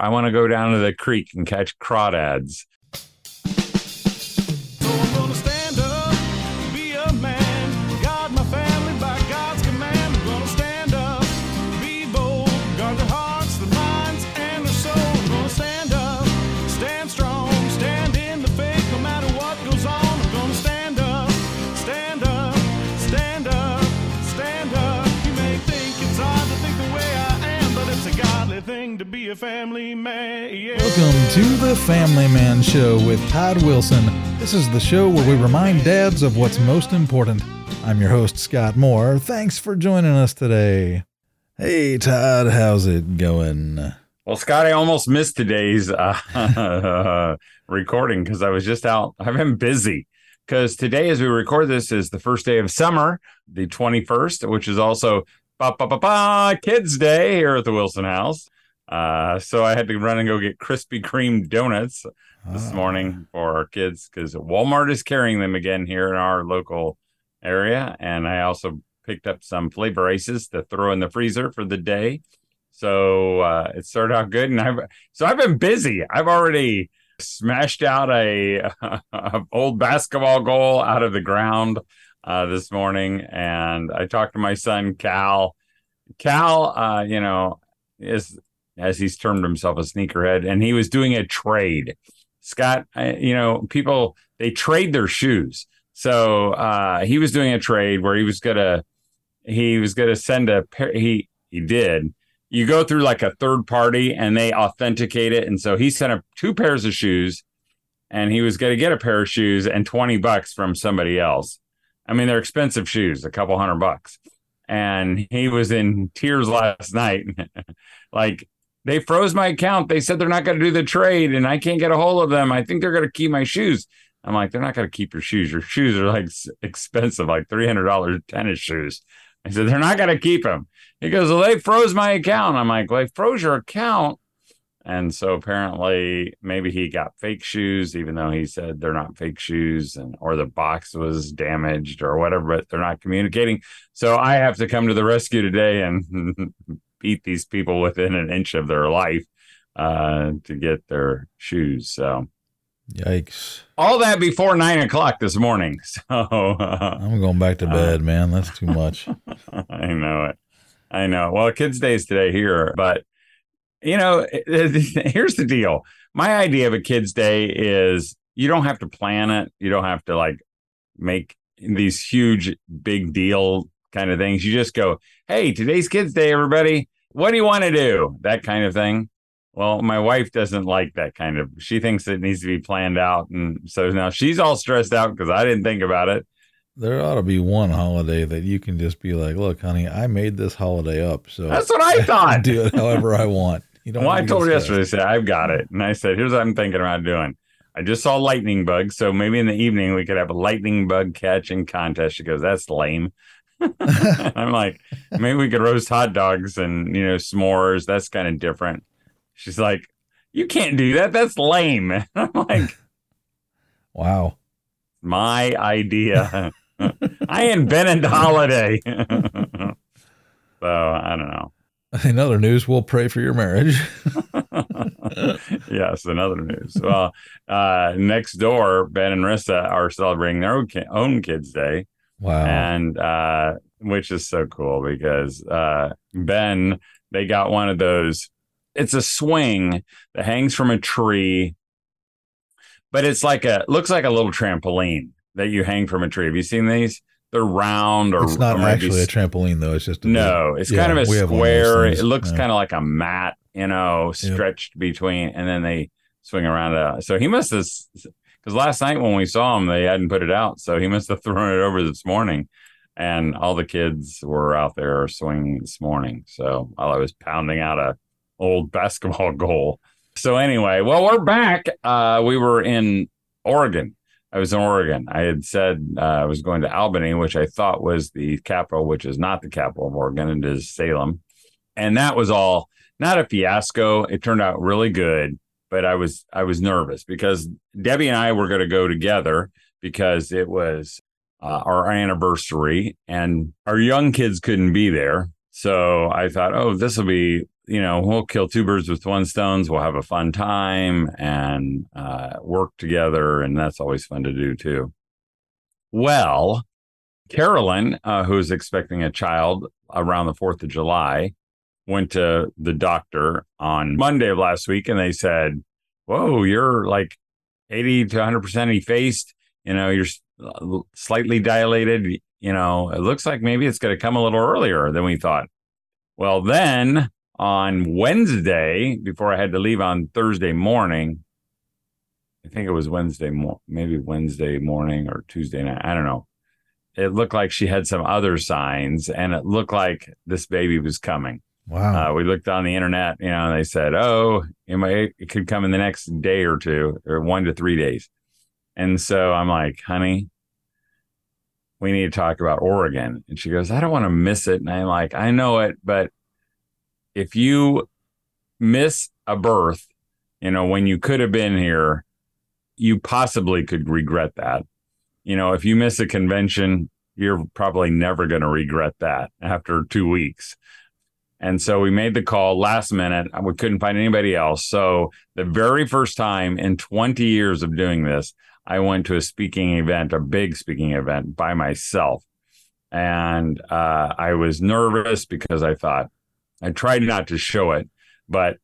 I want to go down to the creek and catch crawdads. Be a family man. Yeah. Welcome to the Family Man Show with Todd Wilson. This is the show where we remind dads of what's most important. I'm your host, Scott Moore. Thanks for joining us today. Hey, Todd, how's it going? Well, Scott, I almost missed today's uh, recording because I was just out. I've been busy because today, as we record this, is the first day of summer, the 21st, which is also ba ba ba ba Kids Day here at the Wilson House. Uh, so I had to run and go get Krispy Kreme donuts this Ah. morning for our kids because Walmart is carrying them again here in our local area. And I also picked up some Flavor Ices to throw in the freezer for the day. So uh, it started out good, and I've so I've been busy. I've already smashed out a, a old basketball goal out of the ground uh, this morning, and I talked to my son Cal. Cal, uh, you know, is as he's termed himself a sneakerhead, and he was doing a trade. Scott, you know, people they trade their shoes. So uh, he was doing a trade where he was gonna he was gonna send a pair. He he did. You go through like a third party and they authenticate it, and so he sent up two pairs of shoes, and he was gonna get a pair of shoes and twenty bucks from somebody else. I mean, they're expensive shoes, a couple hundred bucks. And he was in tears last night. like they froze my account. They said they're not going to do the trade and I can't get a hold of them. I think they're going to keep my shoes. I'm like, they're not going to keep your shoes. Your shoes are like expensive, like $300 tennis shoes. I said, they're not going to keep them. He goes, well, they froze my account. I'm like, well, they froze your account. And so apparently maybe he got fake shoes, even though he said they're not fake shoes and or the box was damaged or whatever, but they're not communicating. So I have to come to the rescue today and beat these people within an inch of their life uh, to get their shoes. So Yikes. all that before nine o'clock this morning. So uh, I'm going back to bed, man. That's too much. I know it. I know. Well, kids' days today here, but you know, here's the deal. My idea of a kids' day is you don't have to plan it. You don't have to like make these huge, big deal kind of things. You just go, "Hey, today's kids' day, everybody. What do you want to do?" That kind of thing. Well, my wife doesn't like that kind of. She thinks it needs to be planned out, and so now she's all stressed out because I didn't think about it. There ought to be one holiday that you can just be like, look, honey, I made this holiday up. So That's what I thought. do it however I want. You don't Well, I told her yesterday, I said, I've got it. And I said, here's what I'm thinking about doing. I just saw lightning bugs. So maybe in the evening we could have a lightning bug catching contest. She goes, that's lame. I'm like, maybe we could roast hot dogs and, you know, s'mores. That's kind of different. She's like, you can't do that. That's lame. I'm like, Wow. my idea. I invented the holiday. so I don't know. In other news, we'll pray for your marriage. yes, another news. Well, uh, next door, Ben and Rissa are celebrating their own, ki- own Kids Day, Wow. and uh, which is so cool because uh, Ben they got one of those. It's a swing that hangs from a tree, but it's like a looks like a little trampoline that you hang from a tree. Have you seen these? They're round or it's not or actually a trampoline, though. It's just a no, it's Yeah, kind of a one of square. It looks Yeah. kind of like a mat, you know, Yep. stretched between, and then they swing around it. So he must have, because last night when we saw him, they hadn't put it out, so he must have thrown it over this morning, and all the kids were out there swinging this morning. So while I was pounding out a old basketball goal. So anyway, well, we're back. Uh, we were in Oregon. I was in Oregon. I had said uh, I was going to Albany, which I thought was the capital, which is not the capital of Oregon. It is Salem. And that was all not a fiasco. It turned out really good, but I was I was nervous because Debbie and I were going to go together because it was uh, our anniversary and our young kids couldn't be there. So I thought, oh, this will be you know, we'll kill two birds with one stones. We'll have a fun time and uh, work together. And that's always fun to do too. Well, Carolyn, uh, who's expecting a child around the 4th of July, went to the doctor on Monday of last week and they said, Whoa, you're like 80 to 100% effaced. You know, you're slightly dilated. You know, it looks like maybe it's going to come a little earlier than we thought. Well, then on Wednesday, before I had to leave on Thursday morning, I think it was Wednesday, mo- maybe Wednesday morning or Tuesday night. I don't know. It looked like she had some other signs, and it looked like this baby was coming. Wow. Uh, we looked on the internet, you know, and they said, "Oh, it might it could come in the next day or two, or one to three days." And so I'm like, "Honey, we need to talk about Oregon." And she goes, "I don't want to miss it." And I'm like, "I know it, but if you miss a birth, you know, when you could have been here, you possibly could regret that. You know, if you miss a convention, you're probably never going to regret that after two weeks." And so we made the call last minute. We couldn't find anybody else. So the very first time in 20 years of doing this, I went to a speaking event, a big speaking event by myself. And uh, I was nervous because I thought, I tried not to show it, but,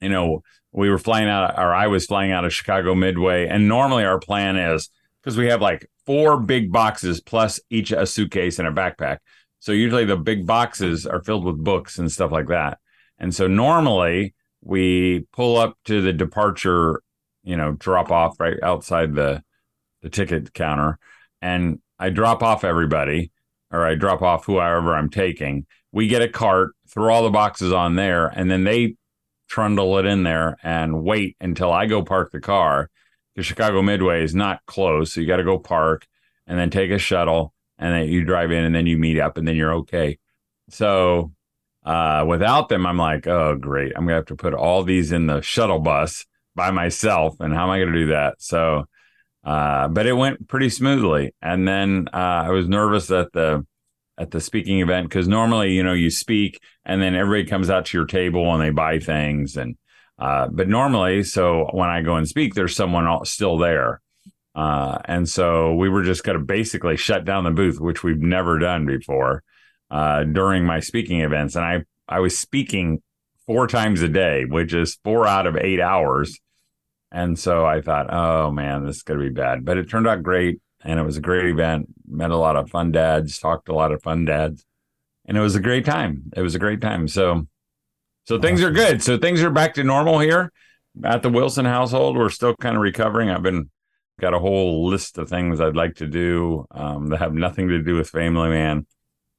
you know, we were flying out, or I was flying out of Chicago Midway. And normally our plan is because we have like four big boxes plus each a suitcase and a backpack. So usually the big boxes are filled with books and stuff like that. And so normally we pull up to the departure, you know, drop off right outside the the ticket counter and I drop off everybody or I drop off whoever I'm taking. We get a cart, throw all the boxes on there and then they trundle it in there and wait until I go park the car. The Chicago Midway is not close, so you got to go park and then take a shuttle and then you drive in and then you meet up and then you're okay. So uh, without them, I'm like, oh, great. I'm going to have to put all these in the shuttle bus by myself. And how am I going to do that? So, uh, but it went pretty smoothly. And then uh, I was nervous at the, at the speaking event because normally, you know, you speak and then everybody comes out to your table and they buy things. And, uh, but normally, so when I go and speak, there's someone still there. Uh, and so we were just going to basically shut down the booth, which we've never done before uh, during my speaking events. And I, I was speaking four times a day, which is four out of eight hours. And so I thought, oh man, this is going to be bad. But it turned out great. And it was a great event. Met a lot of fun dads, talked to a lot of fun dads. And it was a great time. It was a great time. So, so things are good. So things are back to normal here at the Wilson household. We're still kind of recovering. I've been got a whole list of things I'd like to do um, that have nothing to do with Family Man.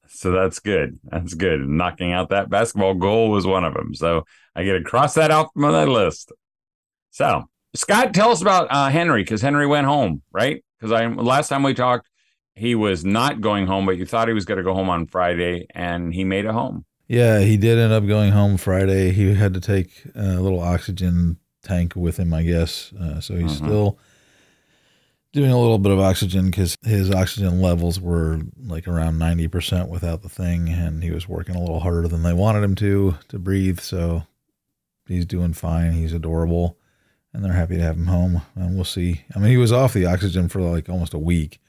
So that's good. That's good. Knocking out that basketball goal was one of them. So I get to cross that out from that list. So Scott, tell us about uh, Henry because Henry went home, right? Because I last time we talked, he was not going home, but you thought he was going to go home on Friday, and he made it home. Yeah, he did end up going home Friday. He had to take a little oxygen tank with him, I guess. Uh, so he's Mhm. still doing a little bit of oxygen because his oxygen levels were like around 90% without the thing. And he was working a little harder than they wanted him to to breathe. So he's doing fine. He's adorable. And they're happy to have him home. And we'll see. I mean, he was off the oxygen for like almost a week.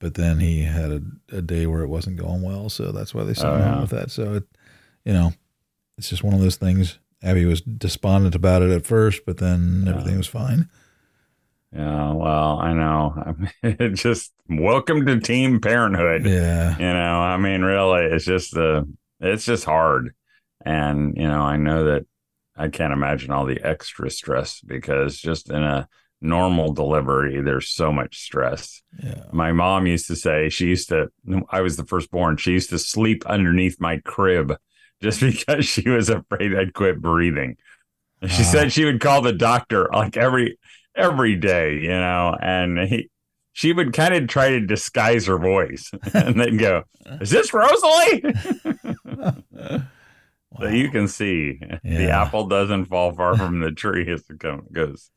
But then he had a, a day where it wasn't going well. So that's why they sent Oh, him yeah. home with that. So it, you know, it's just one of those things. Abby was despondent about it at first, but then Yeah. everything was fine. Yeah, well, I know. I mean, it just welcome to Team Parenthood. Yeah. You know, I mean, really, it's just the it's just hard, and you know, I know that I can't imagine all the extra stress because just in a normal delivery, there's so much stress. Yeah. My mom used to say she used to. I was the firstborn. She used to sleep underneath my crib just because she was afraid I'd quit breathing. She Wow. said she would call the doctor like every every day, you know, and he, she would kind of try to disguise her voice and then go, "Is this Rosalie?" So you can see the apple doesn't fall far from the tree as it goes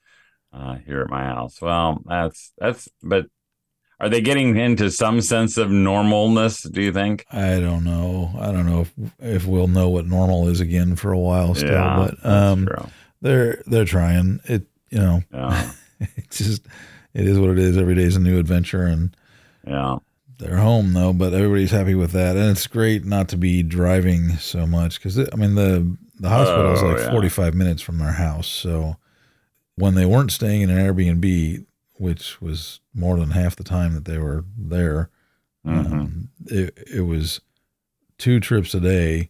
uh, here at my house. Well, that's that's. But are they getting into some sense of normalness? Do you think? I don't know. I don't know if if we'll know what normal is again for a while still, but that's um, they're they're trying. It you know, Yeah, it's just it is what it is. Every day's a new adventure, and yeah, they're home though. But everybody's happy with that, and it's great not to be driving so much because I mean the the hospital is Oh, like yeah. forty five minutes from their house. So when they weren't staying in an Airbnb, which was more than half the time that they were there, Mhm. um, it it was two trips a day,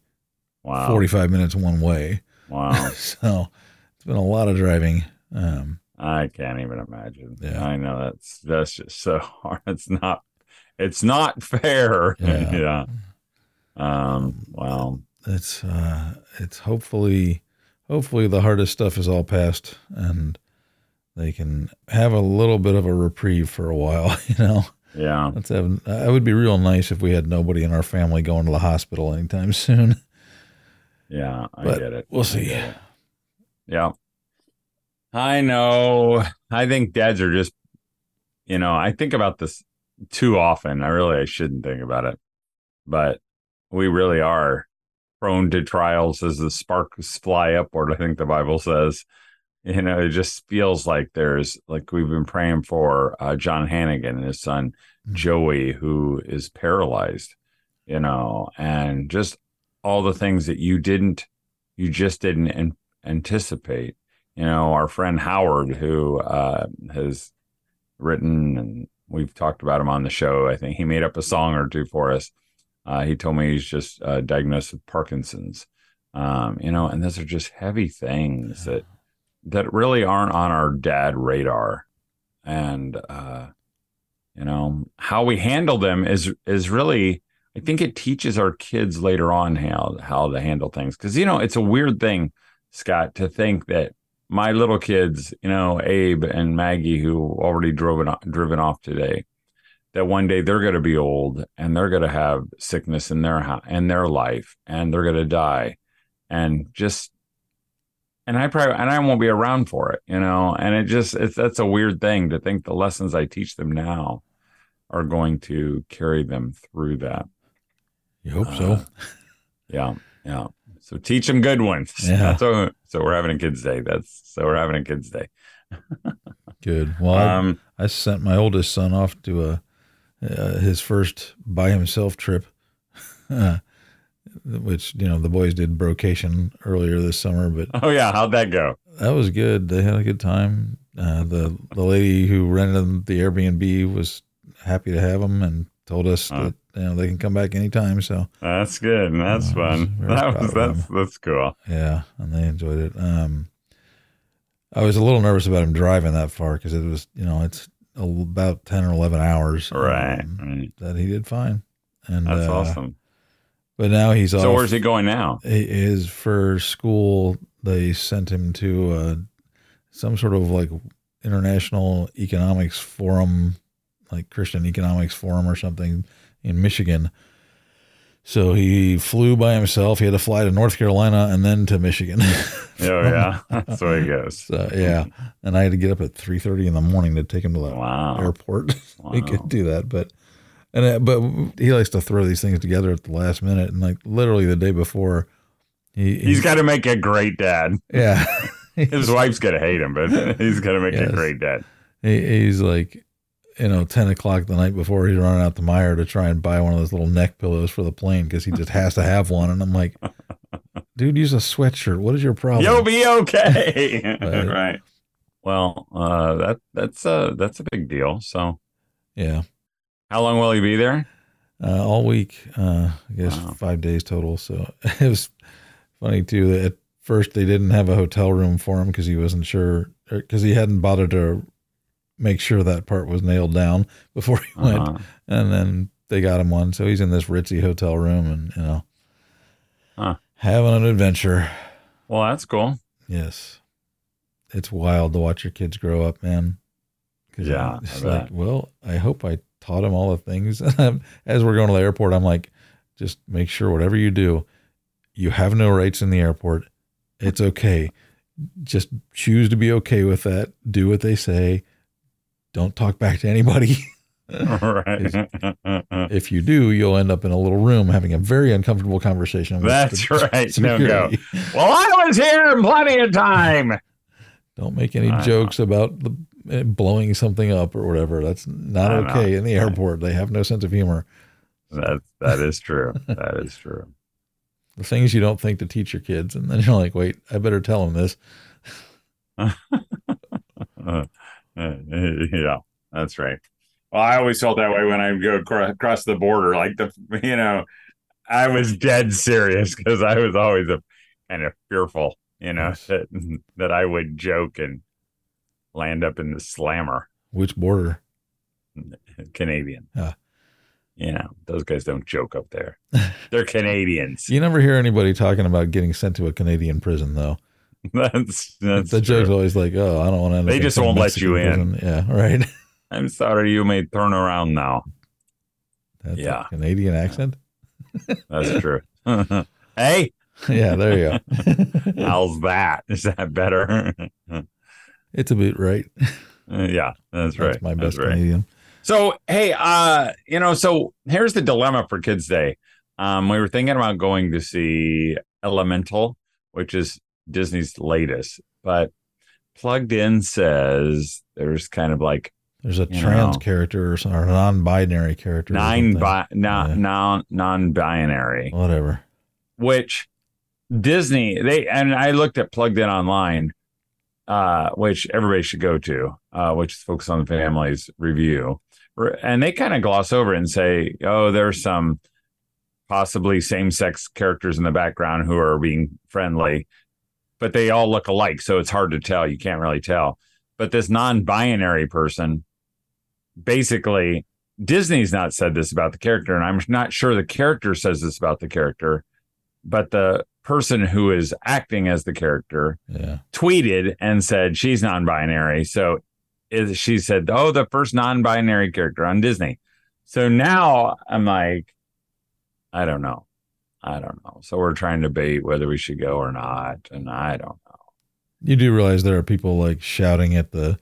wow, forty five minutes one way. wow. so it's been a lot of driving. Um, I can't even imagine. Yeah. I know that's that's just so hard. It's not it's not fair. Yeah. yeah. Um well, it's uh, it's hopefully hopefully the hardest stuff is all past and they can have a little bit of a reprieve for a while. You know, yeah. let's have. It would be real nice if we had nobody in our family going to the hospital anytime soon. Yeah, I But get it. we'll see. it. Yeah. I know. I think dads are just you know, I think about this too often. I really I shouldn't think about it. But we really are prone to trials as the sparks fly upward, I think the Bible says. You know, it just feels like there's like we've been praying for uh, John Hannigan and his son Mhm. Joey, who is paralyzed, you know, and just all the things that you didn't, you just didn't an- anticipate. You know, our friend Howard, who uh, has written, and we've talked about him on the show. I think he made up a song or two for us. Uh, he told me he's just uh, diagnosed with Parkinson's. Um, you know, and those are just heavy things that that really aren't on our dad radar, and uh, you know how we handle them is is really. I think it teaches our kids later on how how to handle things because you know it's a weird thing, Scott, to think that my little kids, you know, Abe and Maggie, who already drove it, driven off today, that one day they're going to be old and they're going to have sickness in their in their life and they're going to die, and just and I probably and I won't be around for it, you know, and it just it's that's a weird thing to think the lessons I teach them now are going to carry them through that. You hope Uh, so. Yeah, yeah. So teach them good ones. Yeah. That's what- so we're having a kids' day. That's so we're having a kids' day. Good. Well, I- Um, I sent my oldest son off to a uh, his first by himself trip, uh, which you know the boys did brocation earlier this summer, but oh yeah, how'd that go? that was good. They had a good time. Uh, the the lady who rented them the Airbnb was happy to have them and told us Huh. that you know they can come back anytime. So That's good. and That's I fun. That was that's that's cool. yeah, and they enjoyed it. Um, I was a little nervous about him driving that far because it was you know it's about ten or eleven hours. Right. um, right. that he did fine. And That's uh, awesome. But now he's off. So where's he going now? He is for school. They sent him to uh, some sort of like international economics forum, like Christian economics forum or something in Michigan. So he flew by himself. He had to fly to North Carolina and then to Michigan. Oh yeah, that's where he goes. so, yeah, and I had to get up at three thirty in the morning to take him to the Wow. airport. Wow. could do that, but and uh, but he likes to throw these things together at the last minute, and like literally the day before, he He's got to make a great dad. yeah. His wife's gonna hate him, but he's gonna make Yes. a great dad. He, he's like, you know, ten o'clock the night before he's running out to Meijer to try and buy one of those little neck pillows for the plane because he just has to have one, and I'm like, dude, use a sweatshirt. What is your problem? You'll be okay. Right. right. Well, uh, that that's uh that's a big deal. So, yeah, how long will he be there? uh, all week. Uh, I guess Wow. five days total. So it was funny too that at first they didn't have a hotel room for him because he wasn't sure because he hadn't bothered to make sure that part was nailed down before he went, Uh-huh. and then they got him one. So he's in this ritzy hotel room and you know Huh. having an adventure. Well, that's cool. Yes, it's wild to watch your kids grow up, man. Yeah, I'm just I like, well, I hope I taught him all the things. As we're going to the airport, I'm like, just make sure whatever you do, you have no rights in the airport. It's okay. Just choose to be okay with that. Do what they say. Don't talk back to anybody. right. If you do, you'll end up in a little room having a very uncomfortable conversation. That's the right. No go. Well, I was here plenty of time. Don't make any jokes about the eh, blowing something up or whatever. That's not I know. okay in the airport. They have no sense of humor. That that is true. That is true. The things you don't think to teach your kids, and then you're like, wait, I better tell them this. Yeah, that's right. Well, I always felt that way when I go acro- across the border. Like the, you know, I was dead serious because I was always a kind of fearful, you know, that that I would joke and land up in the slammer. Which border? Canadian. Ah. You know, those guys don't joke up there. They're Canadians. You never hear anybody talking about getting sent to a Canadian prison, though. That's that's the joke's true. always like, "Oh, I don't want to." They just won't let you in. Yeah, right. I'm sorry, you may turn around now. That's Yeah. a Canadian accent. That's true. hey, yeah, there you go. how's that? Is that better? it's a bit right. yeah, that's That's right. my That's best right. Canadian. So, hey, uh, you know, so here's the dilemma for Kids Day. Um, we were thinking about going to see Elemental, which is Disney's latest, but Plugged In says there's kind of like There's a trans know. character or, some, or a non-binary character. nine bi- non Yeah. non non-binary, Whatever. which Disney they and I looked at Plugged In online, uh, which everybody should go to, uh, which is Focus on the Family's review, and they kind of gloss over it and say, oh, there's some possibly same-sex characters in the background who are being friendly, but they all look alike, so it's hard to tell. You can't really tell. But this non-binary person, basically, Disney's not said this about the character, and I'm not sure the character says this about the character, but the person who is acting as the character Yeah. tweeted and said she's non-binary. So is she said, "Oh, the first non-binary character on Disney." So now I'm like, I don't know, I don't know. So we're trying to debate whether we should go or not, and I don't know. You do realize there are people like shouting at the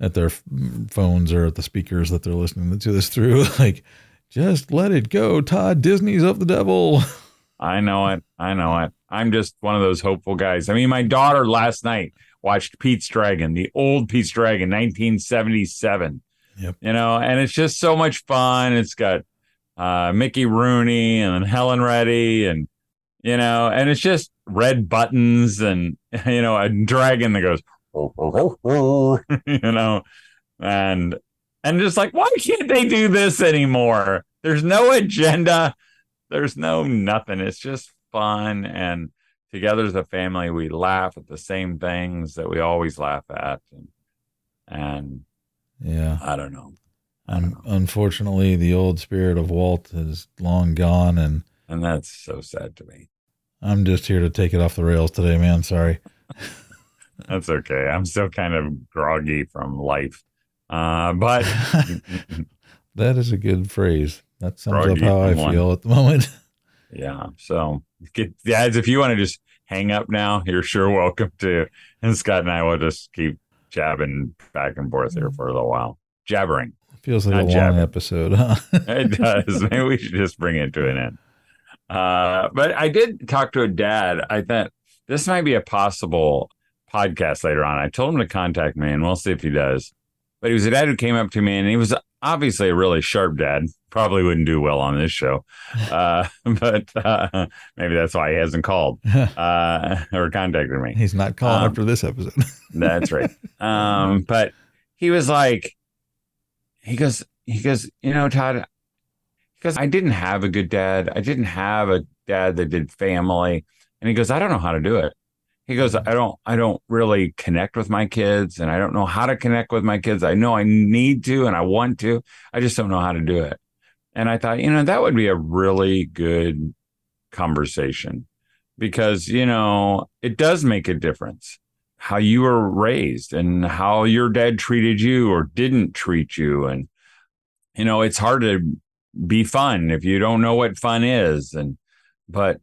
at their phones or at the speakers that they're listening to this through, like, just let it go, Todd. Disney's of the devil. I know it. I know it. I'm just one of those hopeful guys. I mean, my daughter last night watched Pete's Dragon, the old Pete's Dragon, 1977. Yep. You know, and it's just so much fun. It's got uh, Mickey Rooney and then Helen Reddy, and you know, and it's just Red Buttons and you know a dragon that goes, you know, and and just like why can't they do this anymore? There's no agenda. There's no nothing. It's just fun and together as a family we laugh at the same things that we always laugh at and, and Yeah. I don't know. I don't Un- know. unfortunately, the old spirit of Walt is long gone, and And that's so sad to me. I'm just here to take it off the rails today, man. Sorry. That's okay. I'm still kind of groggy from life. Uh, but that is a good phrase. That sums up how I from one. feel at the moment. yeah, so get dads, if you want to just hang up now, you're sure welcome to. And Scott and I will just keep jabbing back and forth here for a little while. Jabbering. Feels like Not a long jabbing. episode, huh? it does. Maybe we should just bring it to an end. Uh, but I did talk to a dad. I thought this might be a possible podcast later on. I told him to contact me, and we'll see if he does. But he was a dad who came up to me, and he was obviously a really sharp dad. Probably wouldn't do well on this show, uh, but uh, maybe that's why he hasn't called uh, or contacted me. He's not calling Um, after this episode. That's right. Um, but he was like, he goes, he goes, you know, Todd, because I didn't have a good dad. I didn't have a dad that did family. And he goes, I don't know how to do it. He goes, I don't, I don't really connect with my kids and I don't know how to connect with my kids. I know I need to and I want to. I just don't know how to do it. And I thought, you know, that would be a really good conversation because, you know, it does make a difference how you were raised and how your dad treated you or didn't treat you. And, you know, it's hard to be fun if you don't know what fun is. And, but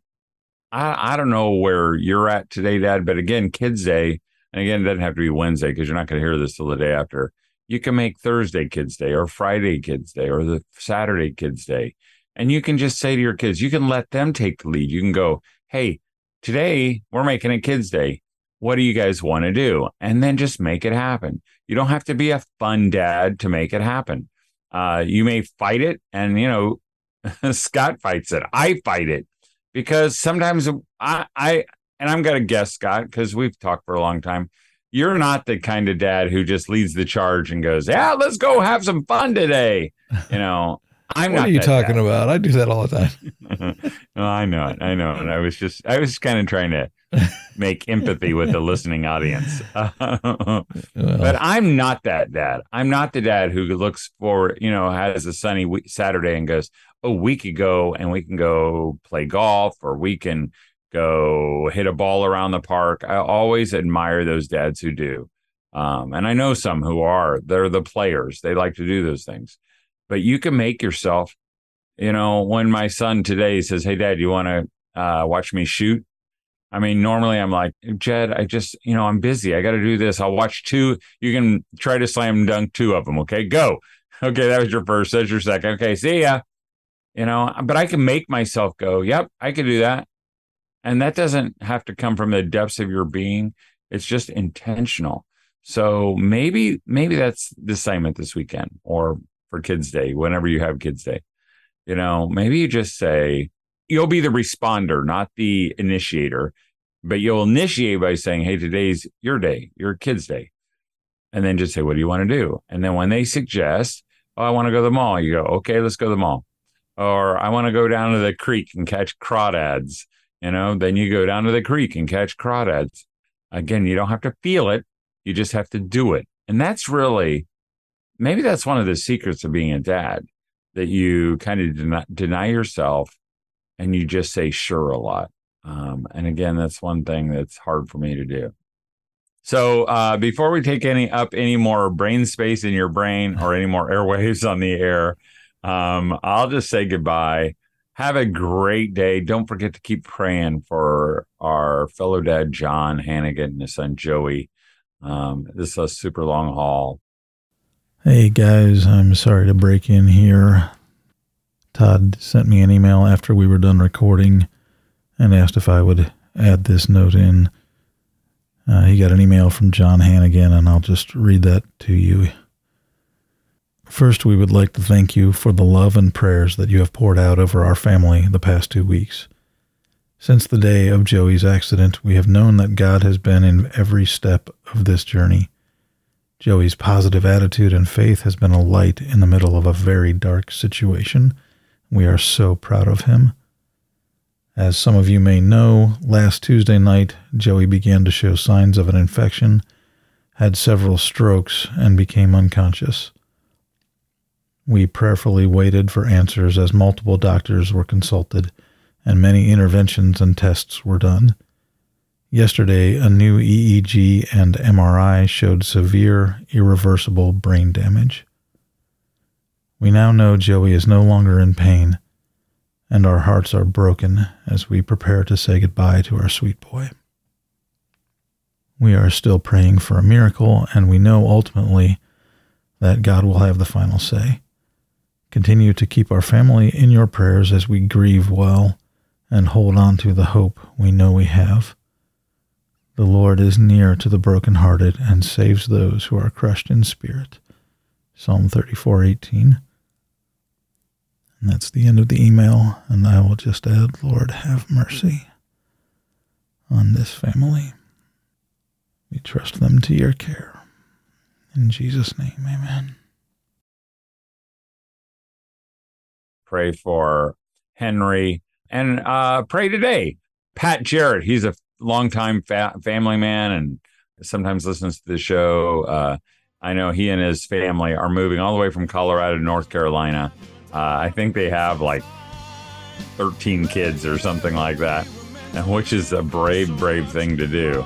I, I don't know where you're at today, Dad. But again, Kids Day, and again, it doesn't have to be Wednesday because you're not going to hear this till the day after. you can make Thursday Kids Day or Friday Kids Day or the Saturday Kids Day. And you can just say to your kids, you can let them take the lead. You can go, hey, today we're making a Kids Day. What do you guys want to do? And then just make it happen. You don't have to be a fun dad to make it happen. Uh, you may fight it, and you know, Scott fights it. I fight it because sometimes I, I and I'm gonna guess Scott because we've talked for a long time. You're not the kind of dad who just leads the charge and goes, "Yeah, let's go have some fun today." You know, I'm what not. are you talking about? I do that all the time. no, I know it. I know it. I was just, I was kind of trying to make empathy with the listening audience. Well, but I'm not that dad. I'm not the dad who looks forward, you know, has a sunny week, Saturday and goes, "Oh, we could go and we can go play golf or we can go hit a ball around the park." I always admire those dads who do, um, and I know some who are. They're the players. They like to do those things, but you can make yourself. You know, when my son today says, "Hey, Dad, you want to uh, watch me shoot?" I mean, normally I'm like, Jed, I just, you know, I'm busy. I got to do this. I'll watch two. You can try to slam dunk two of them. Okay, go. Okay, that was your first. That's your second. Okay, see ya. You know, but I can make myself go, yep, I can do that. And that doesn't have to come from the depths of your being. It's just intentional. So maybe, maybe that's the assignment this weekend or for Kids Day, whenever you have Kids Day. You know, maybe you just say, you'll be the responder, not the initiator, but you'll initiate by saying, Hey, today's your day, your kid's day. And then just say, What do you want to do? And then when they suggest, Oh, I want to go to the mall, you go, Okay, let's go to the mall. Or I want to go down to the creek and catch crawdads. You know, then you go down to the creek and catch crawdads. Again, you don't have to feel it, you just have to do it. And that's really, maybe that's one of the secrets of being a dad that you kind of deny, deny yourself and you just say sure a lot. Um, and again, that's one thing that's hard for me to do. So uh, before we take any up any more brain space in your brain or any more airwaves on the air, um, I'll just say goodbye. Have a great day. Don't forget to keep praying for our fellow dad John Hannigan and his son Joey. Um, this is a super long haul. Hey guys, I'm sorry to break in here. Todd sent me an email after we were done recording and asked if I would add this note in. Uh, he got an email from John Hannigan, and I'll just read that to you. First, we would like to thank you for the love and prayers that you have poured out over our family the past two weeks. Since the day of Joey's accident, we have known that God has been in every step of this journey. Joey's positive attitude and faith has been a light in the middle of a very dark situation. We are so proud of him. As some of you may know, last Tuesday night, Joey began to show signs of an infection, had several strokes, and became unconscious. We prayerfully waited for answers as multiple doctors were consulted and many interventions and tests were done. Yesterday, a new EEG and MRI showed severe, irreversible brain damage. We now know Joey is no longer in pain, and our hearts are broken as we prepare to say goodbye to our sweet boy. We are still praying for a miracle, and we know ultimately that God will have the final say. Continue to keep our family in your prayers as we grieve well and hold on to the hope we know we have. The Lord is near to the brokenhearted and saves those who are crushed in spirit. Psalm 34:18. And that's the end of the email, and I will just add, Lord, have mercy on this family. We trust them to your care. In Jesus' name, amen. pray for Henry, and uh, pray today. Pat Jarrett, he's a longtime fa- family man and sometimes listens to the show. Uh, I know he and his family are moving all the way from Colorado to North Carolina. Uh, I think they have like 13 kids or something like that, which is a brave, brave thing to do.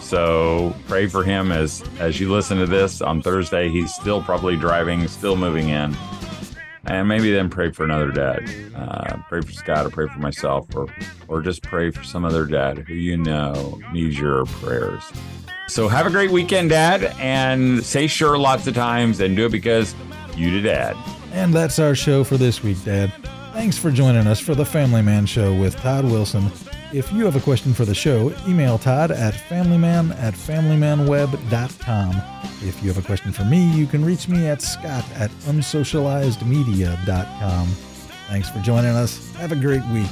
So pray for him as as you listen to this on Thursday. He's still probably driving, still moving in and maybe then pray for another dad. Uh, pray for Scott, or pray for myself, or or just pray for some other dad who you know needs your prayers. So have a great weekend, Dad, and say sure lots of times and do it because you did, Dad. And that's our show for this week, Dad. Thanks for joining us for the Family Man Show with Todd Wilson. If you have a question for the show, email Todd at familyman at familymanweb.com. If you have a question for me, you can reach me at scott at unsocializedmedia.com. Thanks for joining us. Have a great week.